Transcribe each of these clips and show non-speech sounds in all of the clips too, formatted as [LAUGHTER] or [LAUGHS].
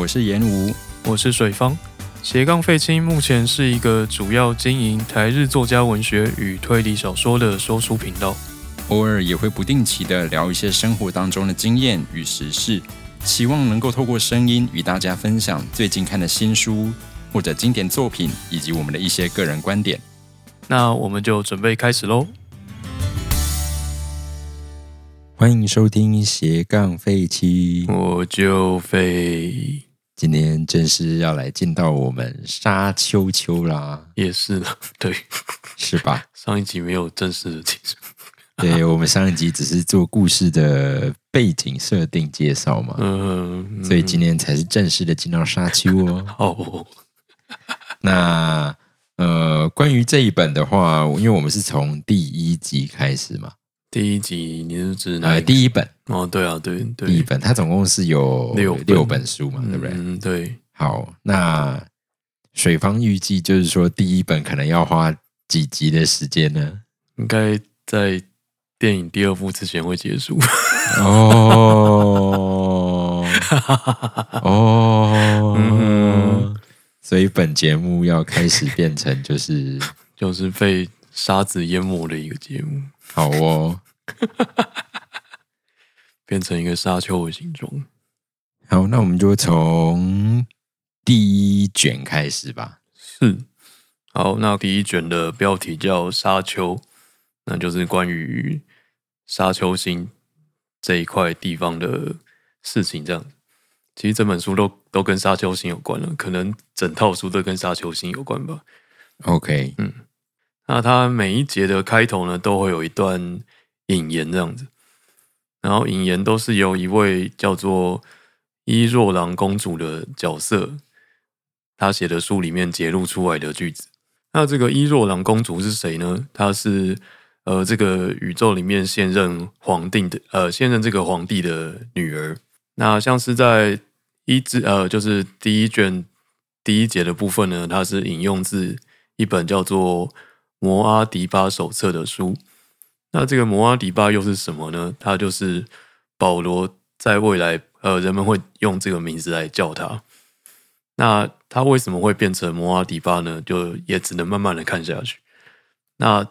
我是严吴，我是水方。斜杠废青目前是一个主要经营台日作家文学与推理小说的说书频道，偶尔也会不定期的聊一些生活当中的经验与时事，希望能够透过声音与大家分享最近看的新书或者经典作品，以及我们的一些个人观点。那我们就准备开始喽。欢迎收听斜杠废青，我就废，今天正式要来进到我们沙丘丘啦，也是的，[LAUGHS] 对，是吧？上一集没有正式的结束，[LAUGHS] 对我们上一集只是做故事的背景设定介绍嘛，嗯，所以今天才是正式的进到沙丘哦。[LAUGHS] 哦，那呃，关于这一本的话，因为我们是从第一集开始嘛，第一集你是指哪呃，第一本，哦，对啊，对对，第一本，它总共是有六本。六本书嘛，对不对？嗯，对，好，那水方预计就是说，第一本可能要花几集的时间呢？应该在电影第二部之前会结束。哦。[LAUGHS] 哦，嗯所以本节目要开始变成就是就是被沙子淹没的一个节目，好哦，[LAUGHS] 变成一个沙丘的形状。好，那我们就从第一卷开始吧。是，好，那第一卷的标题叫《沙丘》，那就是关于沙丘星这一块地方的事情。这样，其实这本书都都跟沙丘星有关了，可能整套书都跟沙丘星有关吧。OK，那它每一节的开头呢，都会有一段引言这样子，然后引言都是由一位叫做伊若郎公主的角色，她写的书里面揭露出来的句子。那这个伊若郎公主是谁呢？她是呃这个宇宙里面现任皇帝的呃现任这个皇帝的女儿。那像是在一至呃就是第一卷第一节的部分呢，它是引用自一本叫做《摩阿迪巴手册》的书。那这个摩阿迪巴又是什么呢？它就是保罗在未来呃人们会用这个名字来叫他。那他为什么会变成摩阿迪巴呢？就也只能慢慢的看下去。那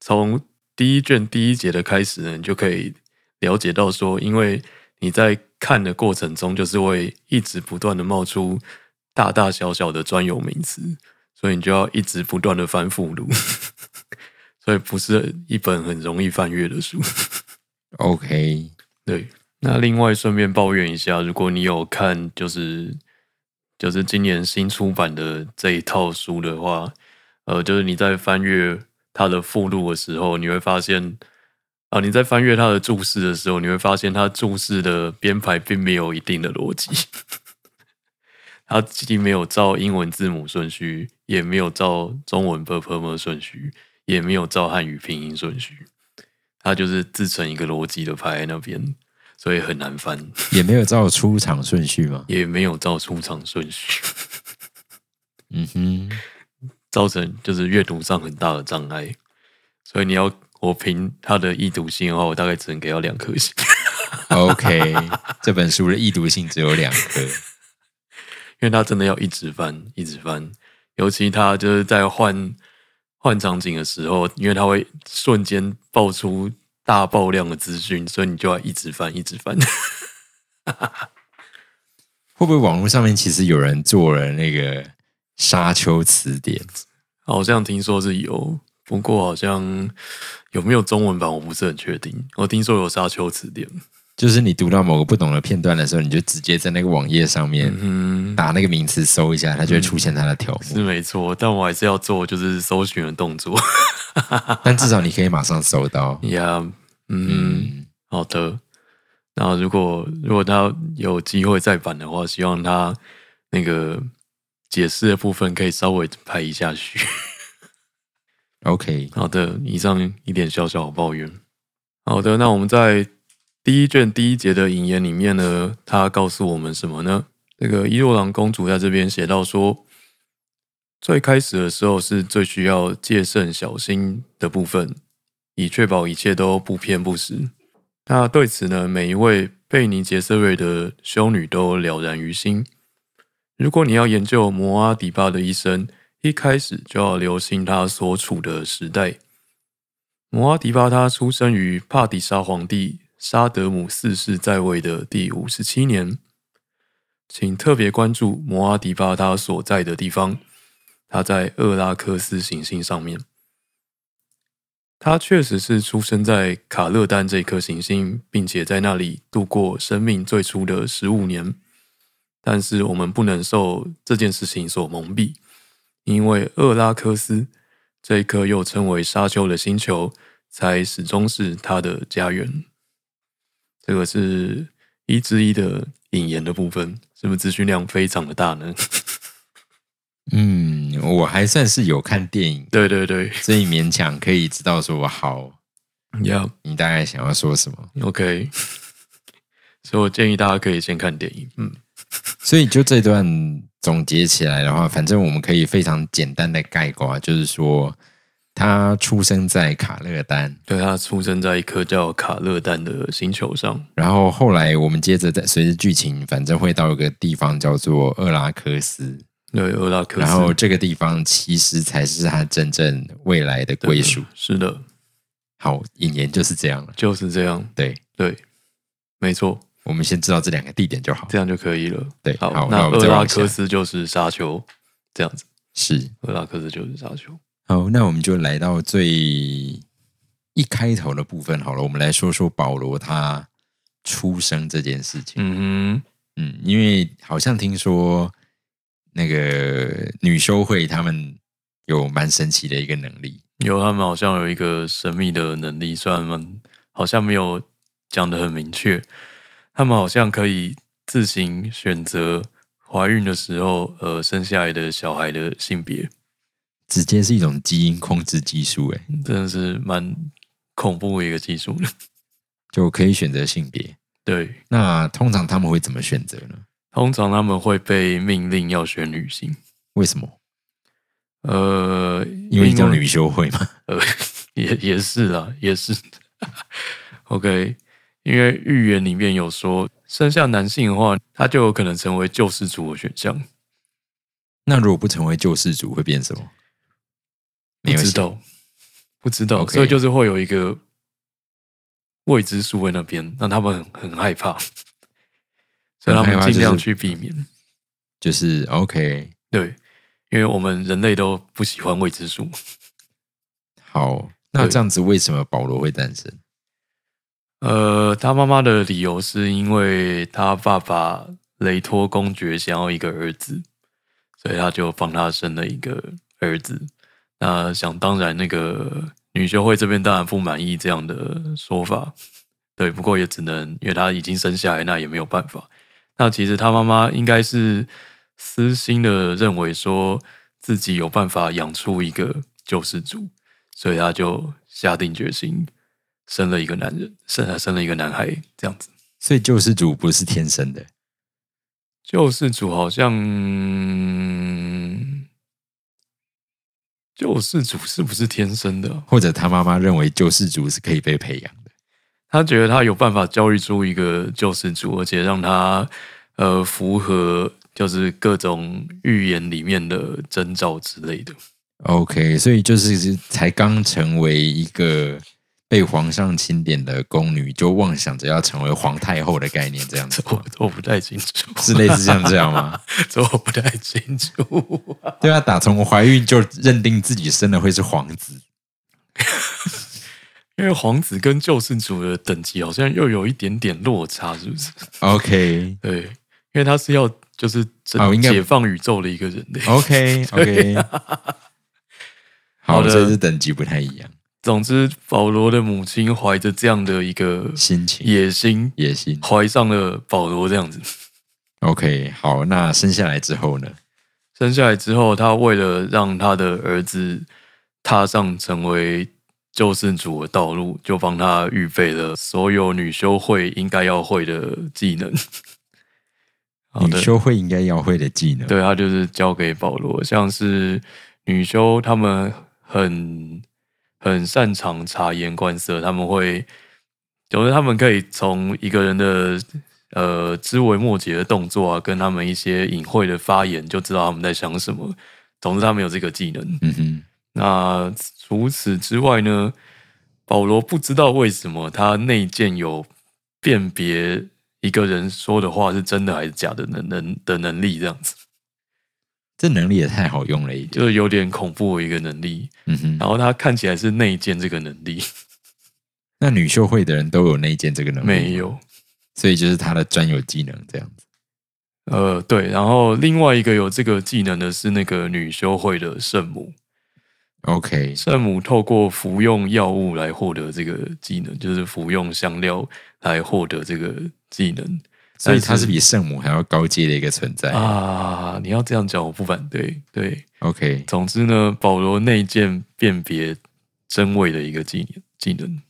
从第一卷第一节的开始呢，你就可以了解到说，因为你在看的过程中，就是会一直不断的冒出大大小小的专有名词，所以你就要一直不断的翻附录，[LAUGHS] 所以不是一本很容易翻阅的书。[LAUGHS] OK，对，那另外顺便抱怨一下，如果你有看就是就是今年新出版的这一套书的话，呃，就是你在翻阅它的附录的时候，你会发现，啊、你在翻阅它的注释的时候，你会发现它注释的编排并没有一定的逻辑，它既没有照英文字母顺序，也没有照中文 p p m 顺序，也没有照汉语拼音顺序。它就是自成一个逻辑的排在那边，所以很难翻，也没有照出场顺序吗。也没有照出场顺序，[LAUGHS] 嗯哼，造成就是阅读上很大的障碍。所以你要我评它的易读性的话，我大概只能给到两颗星，OK，这本书的易读性只有两颗。因为它真的要一直翻，一直翻，尤其它就是在换换场景的时候，因为它会瞬间爆出大爆量的资讯，所以你就要一直翻，一直翻。[LAUGHS] 会不会网络上面其实有人做了那个沙丘词典？好像听说是有，不过好像有没有中文版我不是很确定。我听说有沙丘词典，就是你读到某个不懂的片段的时候，你就直接在那个网页上面嗯，打那个名词搜一下，它就会出现它的条是。没错，但我还是要做就是搜寻的动作 [LAUGHS] 但至少你可以马上搜到。呀。嗯，嗯，好的。那如果如果他有机会再版的话，希望他那个解释的部分可以稍微拍一下去。OK，好的，以上一点小小的抱怨。好的，那我们在第一卷第一节的引言里面呢，他告诉我们什么呢？这个伊洛朗公主在这边写到说，最开始的时候是最需要戒慎小心的部分，以确保一切都不偏不实。那对此呢，每一位贝尼杰瑟瑞的修女都了然于心。如果你要研究摩阿迪巴的一生，一开始就要留心他所处的时代。摩阿迪巴他出生于帕底沙皇帝沙德姆四世在位的第五十七年，请特别关注摩阿迪巴他所在的地方，他在厄拉克斯行星上面。他确实是出生在卡勒丹这颗行星，并且在那里度过生命最初的十五年。但是我们不能受这件事情所蒙蔽，因为厄拉克斯这一颗又称为沙丘的星球，才始终是他的家园。这个是一之一的引言的部分，是不是资讯量非常的大呢？[LAUGHS] 嗯，我还算是有看电影，对对对所以勉强可以知道说好，，Yeah，OK，、你大概想要说什么。OK，[LAUGHS] 所以我建议大家可以先看电影。嗯，所以就这段总结起来的话，反正我们可以非常简单的概括，就是说他出生在卡勒丹，对他出生在一颗叫卡勒丹的星球上。然后后来我们接着在随着剧情，反正会到一个地方叫做厄拉克斯，对，厄拉克斯，然后这个地方其实才是他真正未来的归属。是的，好，引言就是这样了。就是这样。对，对，没错，我们先知道这两个地点就好。这样就可以了。对，好，好，那厄拉克。斯就是沙丘，这样子。是，厄拉克斯就是沙丘。好，那我们就来到最一开头的部分好了。我们来说说保罗他出生这件事情。嗯嗯，因为好像听说那个女修会他们有蛮神奇的一个能力。有他们好像有一个神秘的能力，虽然们好像没有讲的很明确，他们好像可以自行选择怀孕的时候呃生下来的小孩的性别，直接是一种基因控制技术，哎，真的是蛮恐怖的一个技术的。就可以选择性别。对，那通常他们会怎么选择呢？通常他们会被命令要选女性。为什么？呃，因为叫女修会嘛。呃，也也是啦，也是。[LAUGHS] OK，因为预言里面有说，生下男性的话，他就有可能成为救世主的选项。那如果不成为救世主，会变什么？没有写不知道，不知道所以就是会有一个未知数在那边，让他们很很害怕，[LAUGHS] 所以他们尽量去避免。就是 OK。对，因为我们人类都不喜欢未知数。好，那这样子为什么保罗会诞生？呃，他妈妈的理由是因为他爸爸雷托公爵想要一个儿子，所以他就帮他生了一个儿子。那想当然，那个女修会这边当然不满意这样的说法，对，不过也只能因为她已经生下来，那也没有办法。那其实她妈妈应该是私心的认为说自己有办法养出一个救世主，所以她就下定决心生了一个男人，生生了一个男孩，这样子。所以救世主不是天生的，救世主好像，救世主是不是天生的？或者他妈妈认为救世主是可以被培养的。他觉得他有办法教育出一个救世主，而且让他呃符合就是各种预言里面的征兆之类的。OK，所以就是才刚成为一个被皇上钦点的宫女，就妄想着要成为皇太后的概念，这样子我我不太清楚，[LAUGHS] 是类似像这样吗？[LAUGHS] 这我不太清楚。[LAUGHS] 对啊，打从怀孕就认定自己生的会是皇子，因为皇子跟救世主的等级好像又有一点点落差，是不是？OK 对，因为他是要就是真哦应该解放宇宙的一个人类。OK OK，好，好的这是等级不太一样，总之，保罗的母亲怀着这样的一个心情野心，野心。怀上了保罗这样子。OK，好，那生下来之后呢？生下来之后，他为了让他的儿子踏上成为救世主的道路，就帮他预备了所有女修会应该要会的技能。[LAUGHS] 女修会应该要会的技能，对他就是交给保罗，像是女修他们很很擅长察言观色，他们会，就是他们可以从一个人的呃枝微末节的动作啊，跟他们一些隐晦的发言，就知道他们在想什么。总之，他们有这个技能。嗯哼，那除此之外呢？保罗不知道为什么他内建有辨别一个人说的话是真的还是假的能能的能力，这样子，这能力也太好用了一点。就是有点恐怖的一个能力。嗯哼，然后他看起来是内建这个能力，那女秀会的人都有内建这个能力吗没，有。所以就是他的专有技能这样子。呃，对，然后另外一个有这个技能的是那个女修会的圣母，OK，圣母透过服用药物来获得这个技能，就是服用香料来获得这个技能。所以但他是比圣母还要高阶的一个存在。啊，你要这样讲，我不反对。对，OK，总之呢，保罗内建辨别真伪的一个技能技能。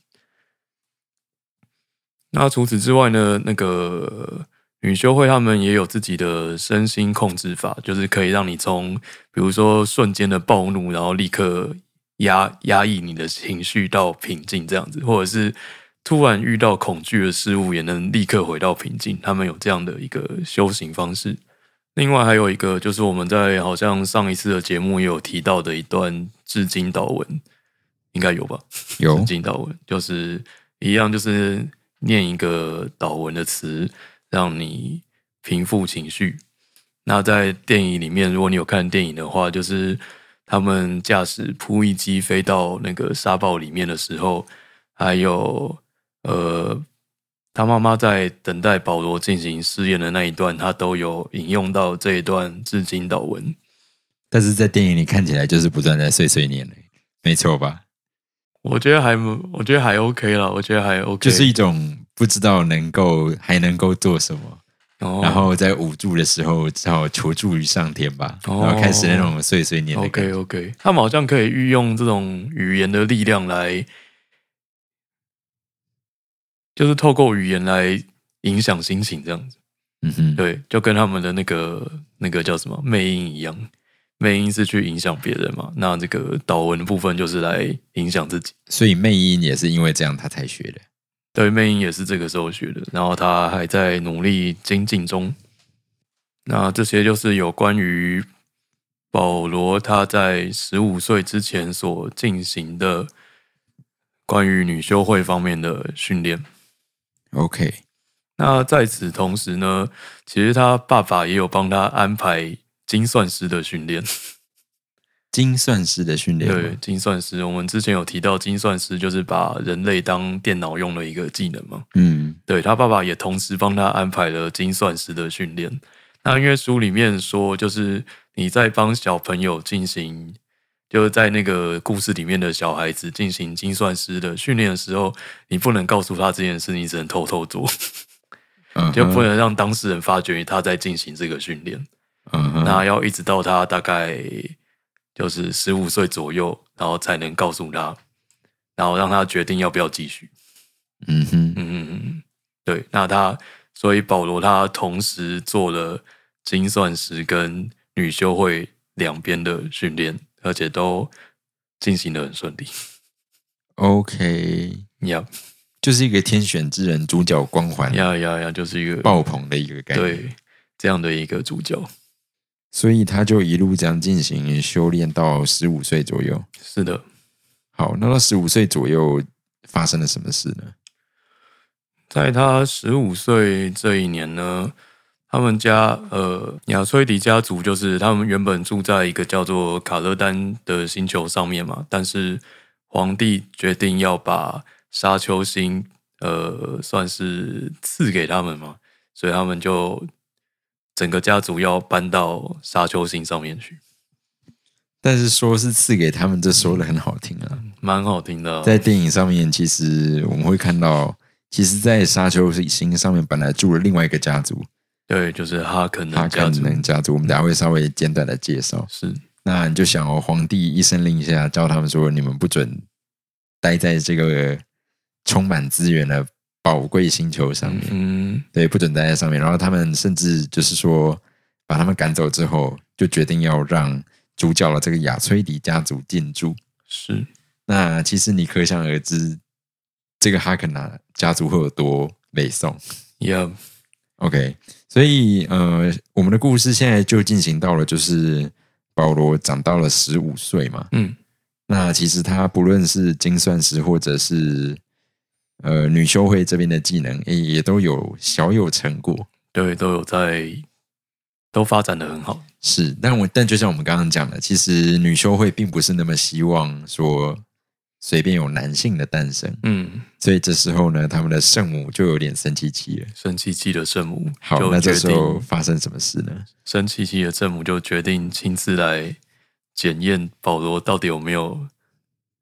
那除此之外呢，那个女修会他们也有自己的身心控制法，就是可以让你从比如说瞬间的暴怒，然后立刻压压抑你的情绪到平静这样子，或者是突然遇到恐惧的事物也能立刻回到平静。他们有这样的一个修行方式。另外还有一个就是我们在好像上一次的节目也有提到的一段至今祷文，应该有吧？有致敬祷文，就是一样，就是念一个祷文的词，让你平复情绪。那在电影里面，如果你有看电影的话，就是他们驾驶扑翼机飞到那个沙暴里面的时候，还有呃，他妈妈在等待保罗进行试验的那一段，他都有引用到这一段致敬祷文。但是在电影里看起来就是不断在碎碎念了，没错吧？我觉得还，我觉得还 OK 了，我觉得还 OK，就是一种不知道能够还能够做什么，哦然后在捂住的时候只好求助于上天吧，哦然后开始那种碎碎念的 OK。OK，他们好像可以运用这种语言的力量来，就是透过语言来影响心情，这样子。嗯哼，对，就跟他们的那个那个叫什么魅音一样，魅音是去影响别人嘛，那这个导文的部分就是来影响自己。所以魅音也是因为这样他才学的。对，魅音也是这个时候学的，然后他还在努力精进中。那这些就是有关于保罗他在十五岁之前所进行的关于女修会方面的训练。OK，那在此同时呢，其实他爸爸也有帮他安排精算师的训练。精算师的训练，对，精算师，我们之前有提到，精算师就是把人类当电脑用的一个技能嘛。嗯对他爸爸也同时帮他安排了精算师的训练。那因为书里面说，就是你在帮小朋友进行，就是在那个故事里面的小孩子进行精算师的训练的时候，你不能告诉他这件事，你只能偷偷做，就不能让当事人发觉他在进行这个训练。那要一直到他大概就是十五岁左右，然后才能告诉他，然后让他决定要不要继续。嗯哼，嗯嗯嗯，对，那他所以保罗他同时做了精算师跟女修会两边的训练，而且都进行的很顺利。OK，呀就是一个天选之人主角光环要要要，就是一个爆棚的一个概念。，对这样的一个主角。所以他就一路这样进行修炼到十五岁左右。是的，好，那到十五岁左右发生了什么事呢？在他十五岁这一年呢，他们家呃亚崔迪家族就是他们原本住在一个叫做卡勒丹的星球上面嘛，但是皇帝决定要把沙丘星呃算是赐给他们嘛，所以他们就整个家族要搬到沙丘星上面去，但是说是赐给他们，这说的很好听啊。蛮好听的啊、在电影上面，其实我们会看到，其实，在沙丘星上面本来住了另外一个家族，对，就是哈肯哈肯能家族能家族。我们等下会稍微简短的介绍。是那你就想哦，皇帝一声令下，叫他们说，你们不准待在这个充满资源的宝贵星球上面，嗯对，不准待在上面。然后他们甚至就是说，把他们赶走之后，就决定要让主角的这个亚崔迪家族进驻。是那其实你可想而知，这个哈肯纳家族会有多美颂。呀。OK，所以呃，我们的故事现在就进行到了，就是保罗长到了十五岁嘛。嗯，那其实他不论是精算师或者是呃女修会这边的技能，也也都有小有成果。对，都有在，都发展的很好。是，但我但就像我们刚刚讲的，其实女修会并不是那么希望说随便有男性的诞生，嗯，所以这时候呢，他们的圣母就有点生气气了。生气气的圣母好，就那这决时候，发生什么事呢？生气气的圣母就决定亲自来检验保罗到底有没有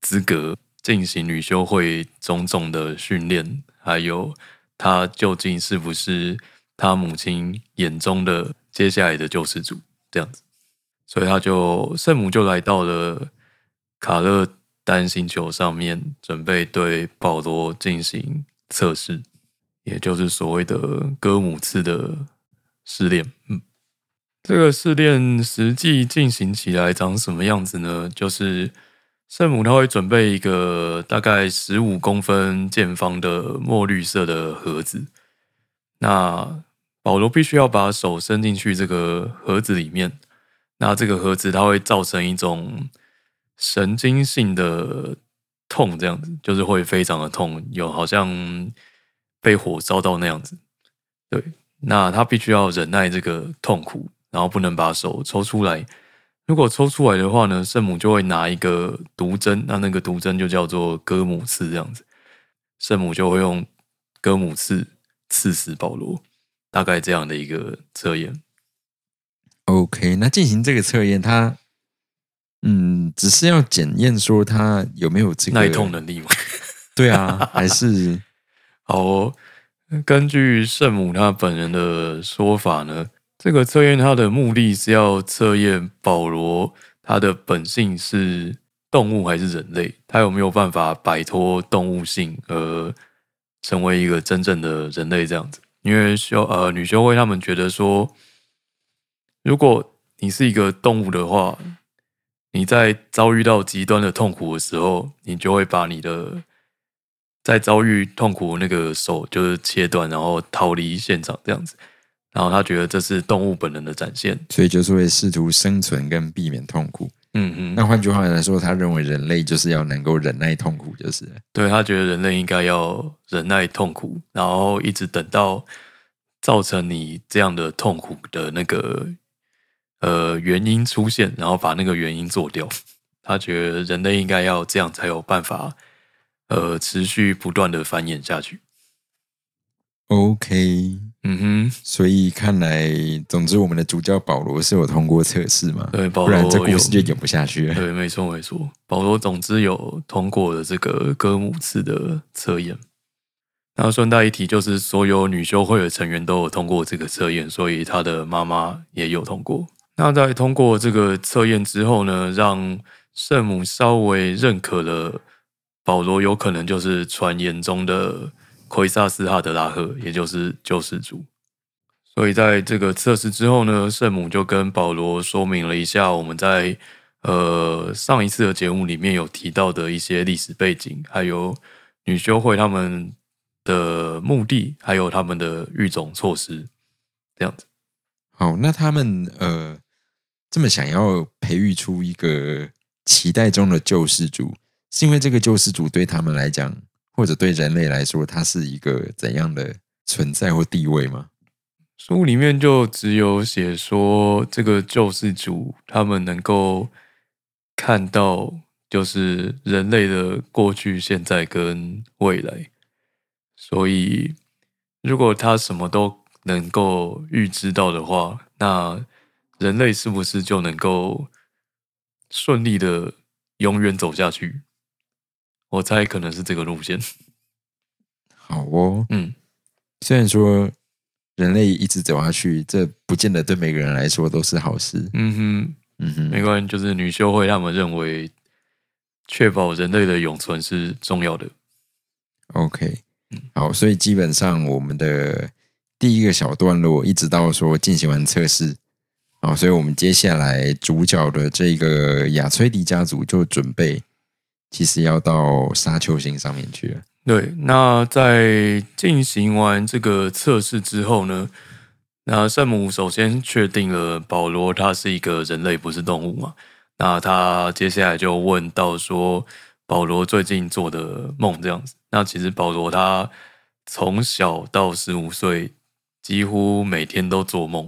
资格进行女修会种种的训练，还有他究竟是不是他母亲眼中的接下来的救世主这样子。所以他就圣母就来到了卡勒单星球上面，准备对保罗进行测试，也就是所谓的哥姆次的试炼。嗯，这个试炼实际进行起来长什么样子呢？就是圣母她会准备一个大概十五公分见方的墨绿色的盒子，那保罗必须要把手伸进去这个盒子里面，那这个盒子它会造成一种神经性的痛，这样子就是会非常的痛，有好像被火烧到那样子。对，那他必须要忍耐这个痛苦，然后不能把手抽出来。如果抽出来的话呢，圣母就会拿一个毒针，那那个毒针就叫做哥姆刺这样子。圣母就会用哥姆刺刺死保罗，大概这样的一个测验。OK，那进行这个测验，他嗯，只是要检验说他有没有这个耐痛能力嘛。[LAUGHS] 对啊，还是 [LAUGHS] 好哦，根据圣母她本人的说法呢，这个测验它的目的是要测验保罗他的本性是动物还是人类，他有没有办法摆脱动物性而成为一个真正的人类这样子。因为修呃女修会他们觉得说，如果你是一个动物的话，你在遭遇到极端的痛苦的时候，你就会把你的在遭遇痛苦的那个手就是切断，然后逃离现场这样子。然后他觉得这是动物本能的展现。所以就是会试图生存跟避免痛苦。嗯嗯，那换句话来说，他认为人类就是要能够忍耐痛苦，就是对他觉得人类应该要忍耐痛苦，然后一直等到造成你这样的痛苦的那个呃原因出现，然后把那个原因做掉。他觉得人类应该要这样才有办法呃持续不断的繁衍下去。OK。嗯哼，所以看来，总之我们的主角保罗是有通过测试嘛？对，保不然这故事就演不下去了。对，没错没错。保罗总之有通过了这个哥姆次的测验。那顺带一提，就是所有女修会的成员都有通过这个测验，所以他的妈妈也有通过。那在通过这个测验之后呢，让圣母稍微认可了保罗有可能就是传言中的奎萨斯哈德拉赫，也就是救世主。所以在这个测试之后呢，圣母就跟保罗说明了一下我们在呃上一次的节目里面有提到的一些历史背景，还有女修会他们的目的，还有他们的育种措施，这样子。好，那他们呃这么想要培育出一个期待中的救世主，是因为这个救世主对他们来讲，或者对人类来说，他是一个怎样的存在或地位吗？书里面就只有写说，这个救世主他们能够看到，就是人类的过去、现在跟未来。所以，如果他什么都能够预知到的话，那人类是不是就能够顺利的永远走下去？我猜可能是这个路线。[LAUGHS] 好哦，嗯，虽然说人类一直走下去，这不见得对每个人来说都是好事。嗯哼。嗯哼，没关系，就是女修会他们认为，确保人类的永存是重要的。OK，好，所以基本上我们的第一个小段落，一直到说进行完测试，好，所以我们接下来主角的这个亚崔迪家族就准备，其实要到沙丘星上面去了。对，那在进行完这个测试之后呢，那圣母首先确定了保罗他是一个人类，不是动物嘛。那他接下来就问到说，保罗最近做的梦这样子。那其实保罗他从小到十五岁，几乎每天都做梦。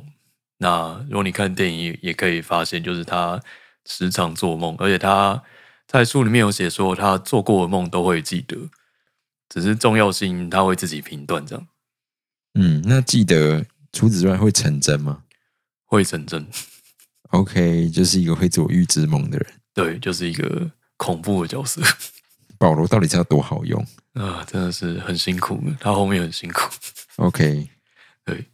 那如果你看电影也可以发现，就是他时常做梦，而且他在书里面有写说，他做过的梦都会记得，只是重要性他会自己评断这样。嗯，那记得除此之外会成真吗会成真，？OK，就是一个会做预知梦的人。对，就是一个恐怖的角色 [LAUGHS] 保罗到底是要多好用啊，真的是很辛苦，他后面很辛苦。？OK，对，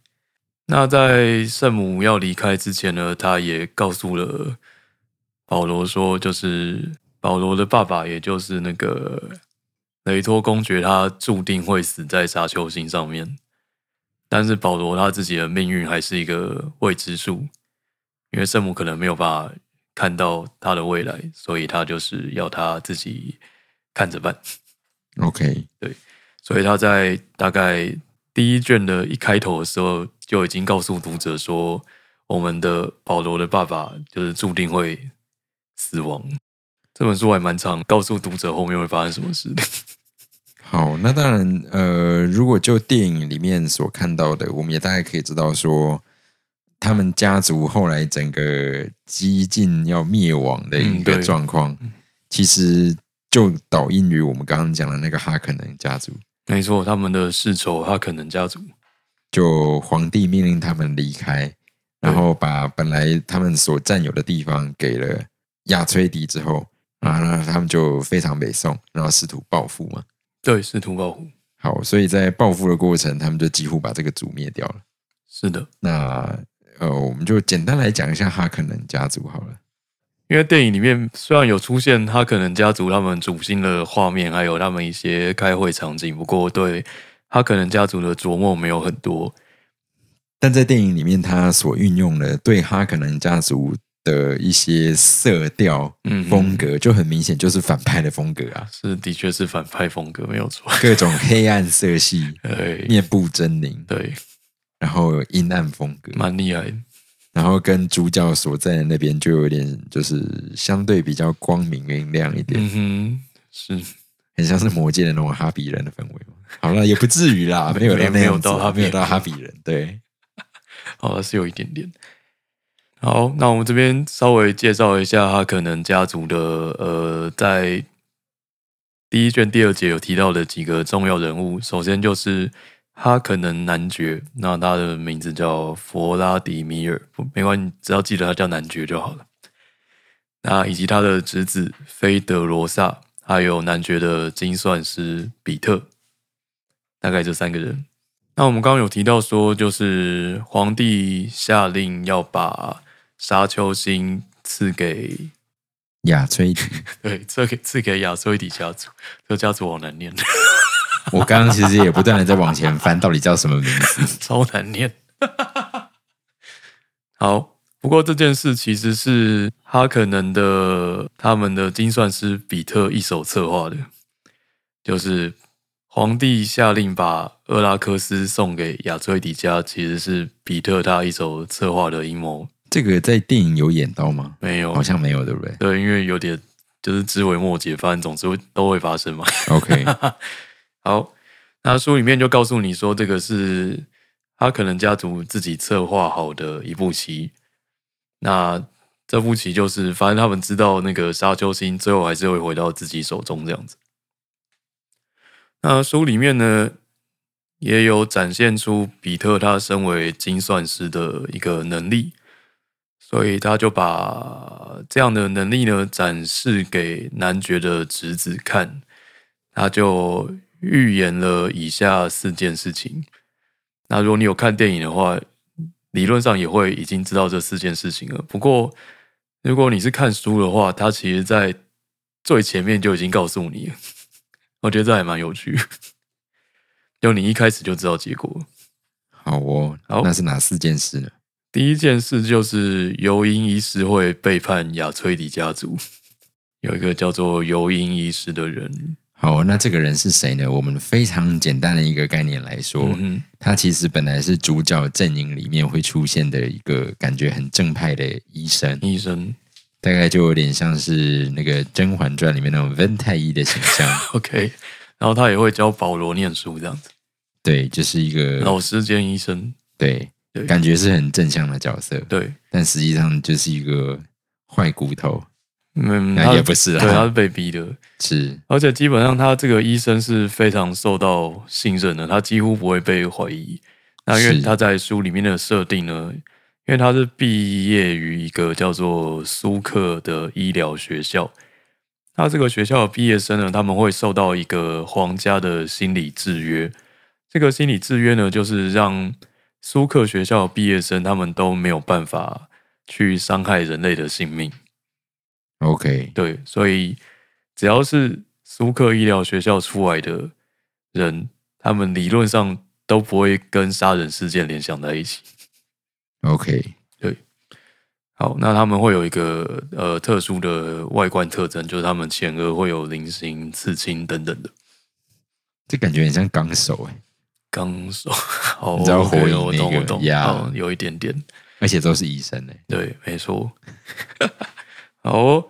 那在圣母要离开之前呢，他也告诉了保罗说，就是保罗的爸爸，也就是那个雷托公爵，他注定会死在沙丘星上面。但是保罗他自己的命运还是一个未知数，因为圣母可能没有办法看到他的未来，所以他就是要他自己看着办。OK，对所以他在大概第一卷的一开头的时候，就已经告诉读者说，我们的保罗的爸爸就是注定会死亡。这本书还蛮长，告诉读者后面会发生什么事的。好，那当然，呃，如果就电影里面所看到的，我们也大概可以知道说，他们家族后来整个几近要灭亡的一个状况，其实就导因于我们刚刚讲的那个哈肯能家族，没错，他们的世仇哈可能家族，就皇帝命令他们离开，然后把本来他们所占有的地方给了亚崔迪之后，啊，那他们就非常北宋，然后试图报复嘛。对，试图报复，好，所以在报复的过程，他们就几乎把这个族灭掉了。是的，那呃，我们就简单来讲一下哈肯能家族好了。因为电影里面虽然有出现他可能家族他们主心的画面，还有他们一些开会场景，不过对他可能家族的琢磨没有很多。但在电影里面，他所运用的对哈可能家族的一些色调、嗯风格，就很明显就是反派的风格啊，是，的确是反派风格，没有错。各种黑暗色系、[LAUGHS] 对面部狰狞，对，然后阴暗风格，蛮厉害的。然后跟主角所在的那边就有点就是相对比较光明明亮一点，嗯哼，是很像是魔界的那种哈比人的氛围嘛。好了，也不至于啦，[LAUGHS] 没有到没有到哈比没有到哈比人，对。[LAUGHS] 好，是有一点点。好，那我们这边稍微介绍一下他可能家族的呃，在第一卷第二节有提到的几个重要人物。首先就是哈可能男爵，那他的名字叫弗拉迪米尔，不没关系，只要记得他叫男爵就好了。那以及他的侄子菲德罗萨，还有男爵的精算师比特，大概这三个人。那我们刚刚有提到说，就是皇帝下令要把沙丘星赐给 [LAUGHS] 亚崔迪，[LAUGHS] 对赐给赐给亚崔迪家族，这个家族好难念，[LAUGHS] 我刚刚其实也不断的在往前翻，到底叫什么名字？[LAUGHS] 超难念。[LAUGHS] 好，不过这件事其实是哈可能的他们的精算师比特一手策划的，就是皇帝下令把厄拉克斯送给亚崔迪家，其实是比特他一手策划的阴谋。这个在电影有演到吗？没有，好像没有，对不对对，因为有点就是枝微末节，反正总之会都会发生嘛。？OK，好，那书里面就告诉你说，这个是他可能家族自己策划好的一步棋。那这步棋就是，反正他们知道那个沙丘星最后还是会回到自己手中这样子。那书里面呢，也有展现出比特他身为精算师的一个能力，所以他就把这样的能力呢展示给男爵的侄子看，他就预言了以下四件事情。那如果你有看电影的话，理论上也会已经知道这四件事情了。不过，如果你是看书的话，它其实在最前面就已经告诉你了。[LAUGHS] 我觉得这还蛮有趣，[LAUGHS] 就你一开始就知道结果。好哦，好那是哪四件事呢？第一件事就是尤因医师会背叛亚崔迪家族，有一个叫做尤因医师的人，好，那这个人是谁呢？我们非常简单的一个概念来说，嗯他其实本来是主角阵营里面会出现的一个感觉很正派的医生，，医生。大概就有点像是那个《甄嬛传》里面那种温太医的形象。[LAUGHS] OK，然后他也会教保罗念书这样子，对，就是一个老师兼医生，对对。感觉是很正向的角色，对，但实际上就是一个坏骨头。嗯，那也不是啊对，他是被逼的，是而且基本上他这个医生是非常受到信任的，他几乎不会被怀疑。那因为他在书里面的设定呢，因为他是毕业于一个叫做苏克的医疗学校，那这个学校的毕业生呢，他们会受到一个皇家的心理制约。这个心理制约呢，就是让苏克学校的毕业生他们都没有办法去伤害人类的性命。OK，对，所以只要是苏克医疗学校出来的人，他们理论上都不会跟杀人事件联想在一起。OK，对好，那他们会有一个呃特殊的外观特征，就是他们前额会有菱形刺青等等的这感觉很像纲手哎，纲手。[LAUGHS] 好，你知道火影我懂，那个我懂，有一点点。而且都是医生哎。对，没错。[LAUGHS] 好哦，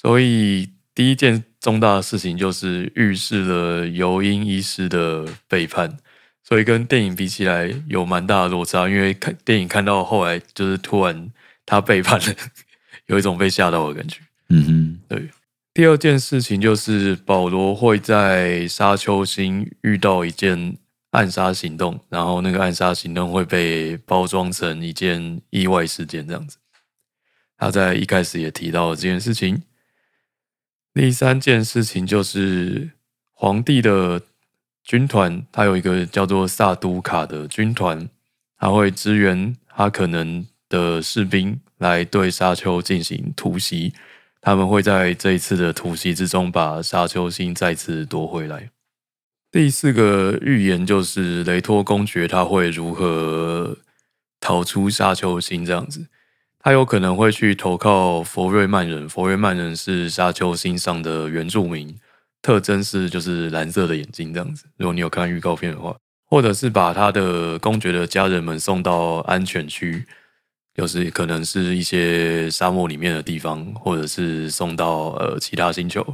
所以第一件重大的事情就是预示了尤因医师的背叛，所以跟电影比起来有蛮大的落差。因为看电影看到后来，就是突然他背叛了，[LAUGHS] 有一种被吓到的感觉。嗯哼，对第二件事情就是保罗会在沙丘星遇到一件暗杀行动，然后那个暗杀行动会被包装成一件意外事件这样子。他在一开始也提到了这件事情。第三件事情就是皇帝的军团，他有一个叫做萨都卡的军团，他会支援他可能的士兵来对沙丘进行突袭。他们会在这一次的突袭之中把沙丘星再次夺回来。第四个预言就是雷托公爵他会如何逃出沙丘星这样子。他有可能会去投靠佛瑞曼人，佛瑞曼人是沙丘星上的原住民，特征是就是蓝色的眼睛这样子。如果你有看预告片的话，或者是把他的公爵的家人们送到安全区，就是可能是一些沙漠里面的地方，或者是送到呃其他星球。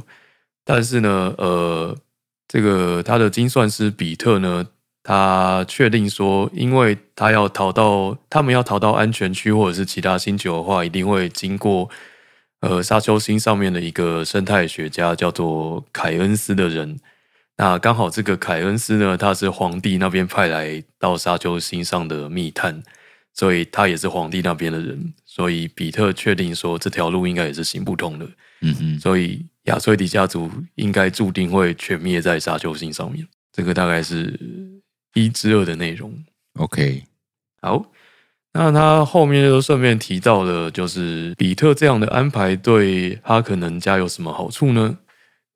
但是呢，呃，这个他的精算师比特呢，他确定说，因为他要逃到他们要逃到安全区或者是其他星球的话，一定会经过呃沙丘星上面的一个生态学家叫做凯恩斯的人。那刚好这个凯恩斯呢，他是皇帝那边派来到沙丘星上的密探，所以他也是皇帝那边的人。所以比特确定说这条路应该也是行不通的。嗯哼，所以亚崔迪家族应该注定会全灭在沙丘星上面。这个大概是一之二的内容。OK，好，那他后面就顺便提到了，就是比特这样的安排对哈可能家有什么好处呢？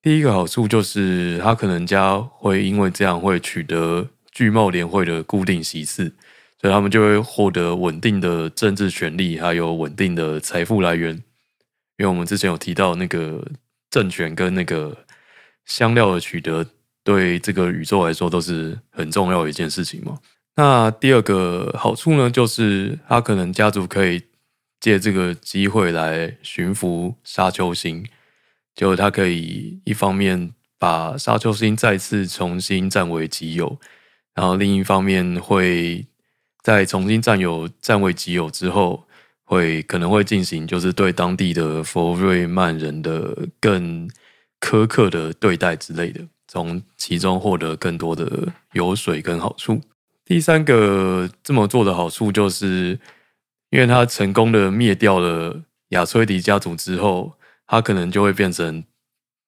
第一个好处就是哈可能家会因为这样会取得巨茂联会的固定席次，所以他们就会获得稳定的政治权利，还有稳定的财富来源。因为我们之前有提到那个政权跟那个香料的取得，对这个宇宙来说都是很重要的一件事情嘛。那第二个好处呢，就是他可能家族可以借这个机会来驯服沙丘星，就他可以一方面把沙丘星再次重新占为己有，然后另一方面会在重新占有占为己有之后，会可能会进行就是对当地的佛瑞曼人的更苛刻的对待之类的，从其中获得更多的油水跟好处。第三个这么做的好处就是，因为他成功的灭掉了亚崔迪家族之后，他可能就会变成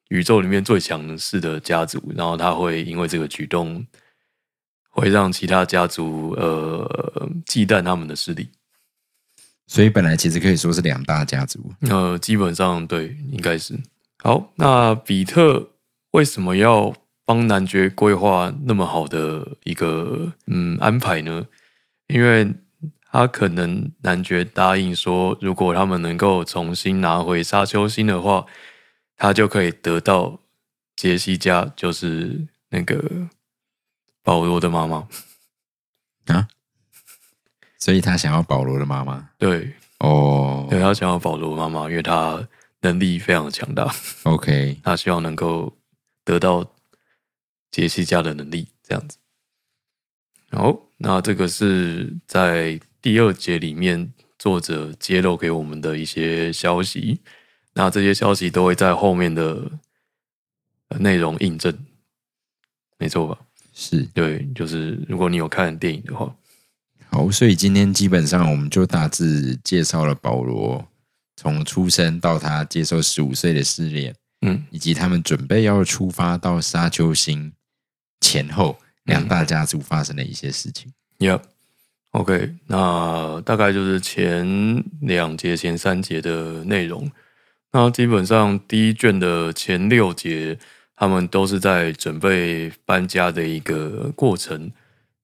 宇宙里面最强势的家族，然后他会因为这个举动，会让其他家族呃忌惮他们的势力。所以本来其实可以说是两大家族。呃，基本上对，应该是。好，那比特为什么要帮男爵规划那么好的一个嗯安排呢？因为他可能男爵答应说，如果他们能够重新拿回沙丘星的话，他就可以得到杰西家就是那个保罗的妈妈。啊，所以他想要保罗的妈妈对，哦。对他想要保罗妈妈，因为他能力非常强大，OK，他希望能够得到杰西加的能力，这样子。好，那这个是在第二节里面作者揭露给我们的一些消息，那这些消息都会在后面的呃内容印证，没错吧？是。对，就是如果你有看电影的话，好，所以今天基本上我们就大致介绍了保罗从出生到他接受十五岁的试炼，嗯，以及他们准备要出发到沙丘星前后两大家族发生的一些事情。Yep。OK，那大概就是前两节、前三节的内容。那基本上第一卷的前六节，他们都是在准备搬家的一个过程。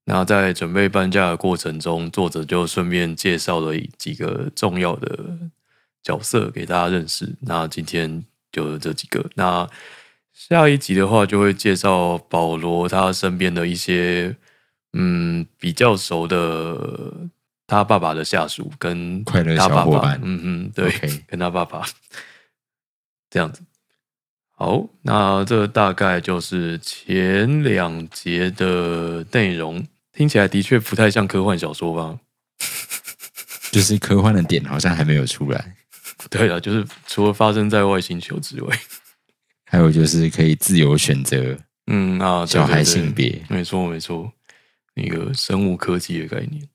那在准备搬家的过程中，作者就顺便介绍了几个重要的角色给大家认识。那今天就这几个。那下一集的话，就会介绍保罗他身边的一些嗯比较熟的他爸爸的下属跟快乐小伙伴嗯嗯，对跟他爸爸这样子。好，那这大概就是前两节的内容，听起来的确不太像科幻小说吧？[LAUGHS] 就是科幻的点好像还没有出来，[LAUGHS] 对了，就是除了发生在外星球之外，还有就是可以自由选择 [LAUGHS] 嗯啊，小孩性别。没错没错，那个生物科技的概念。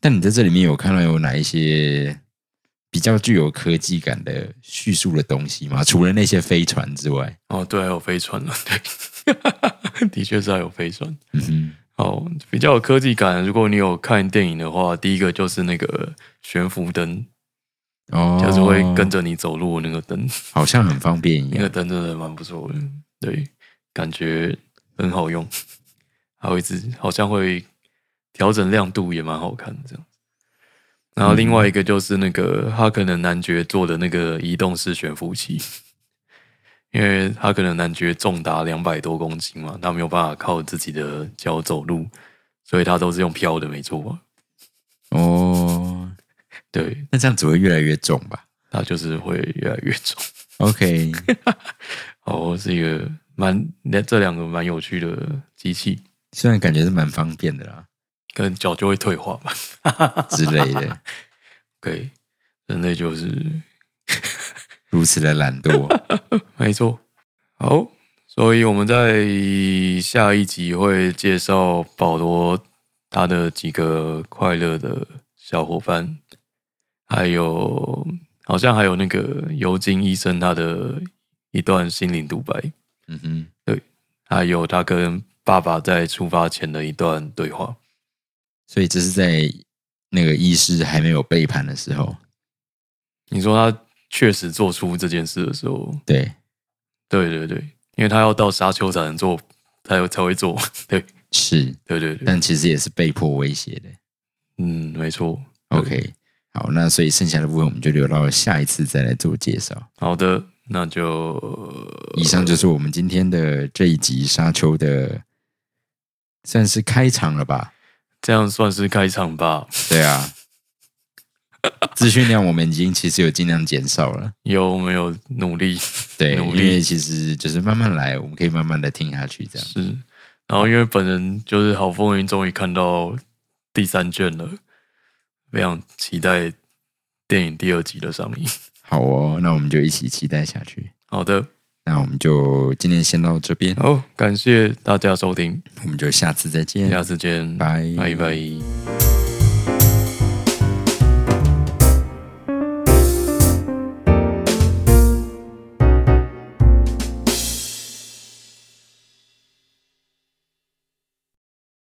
但你在这里面有看到有哪一些比较具有科技感的叙述的东西吗？除了那些飞船之外，哦，对，还有飞船了，对，[LAUGHS] 的确是还有飞船。嗯哼，哦，比较有科技感。如果你有看电影的话，第一个就是那个悬浮灯，哦，就是会跟，着你走路那个灯，好像很方便一样。那个样。灯真的蛮不错的，对，感觉很好用，还有一直好像会调整亮度，也蛮好看的这样。然后另外一个就是那个哈可能男爵做的那个移动式悬浮器，[LAUGHS] 因为他可能男爵重达两百多公斤嘛，他没有办法靠自己的脚走路，所以他都是用飘的，没错。吧？哦，对，那这样只会越来越重吧它就是会越来越重。？OK，[LAUGHS] 哦，是一个蛮那这两个蛮有趣的机器，虽然感觉是蛮方便的啦可能脚就会退化嘛。[LAUGHS] 之类的，[LAUGHS] 对，人类就是如此的懒惰。没错。好，所以我们在下一集会介绍保罗他的几个快乐的小伙伴，还有好像还有那个尤金医生他的一段心灵独白，嗯哼，对还有他跟爸爸在出发前的一段对话。所以这是在那个医师还没有背叛的时候，你说他确实做出这件事的时候，对，对对对，因为他要到沙丘才能做，才有才会做。[LAUGHS] 对。是，对对对，但其实也是被迫威胁的。嗯，没错。OK，好，那所以剩下的部分我们就留到下一次再来做介绍。好的，那就以上就是我们今天的这一集沙丘的，算是开场了吧？这样算是开场吧。对啊，[LAUGHS] 资讯量我们已经其实有尽量减少了。有没有努力？对，努力因为其实就是慢慢来，我们可以慢慢的听下去，这样。是，然后因为本人就是好不容易终于看到第三卷了，非常期待电影第二集的上映。好哦，那我们就一起期待下去。好的，那我们就今天先到这边，好，感谢大家收听，我们就下次再见，下次见，拜拜拜。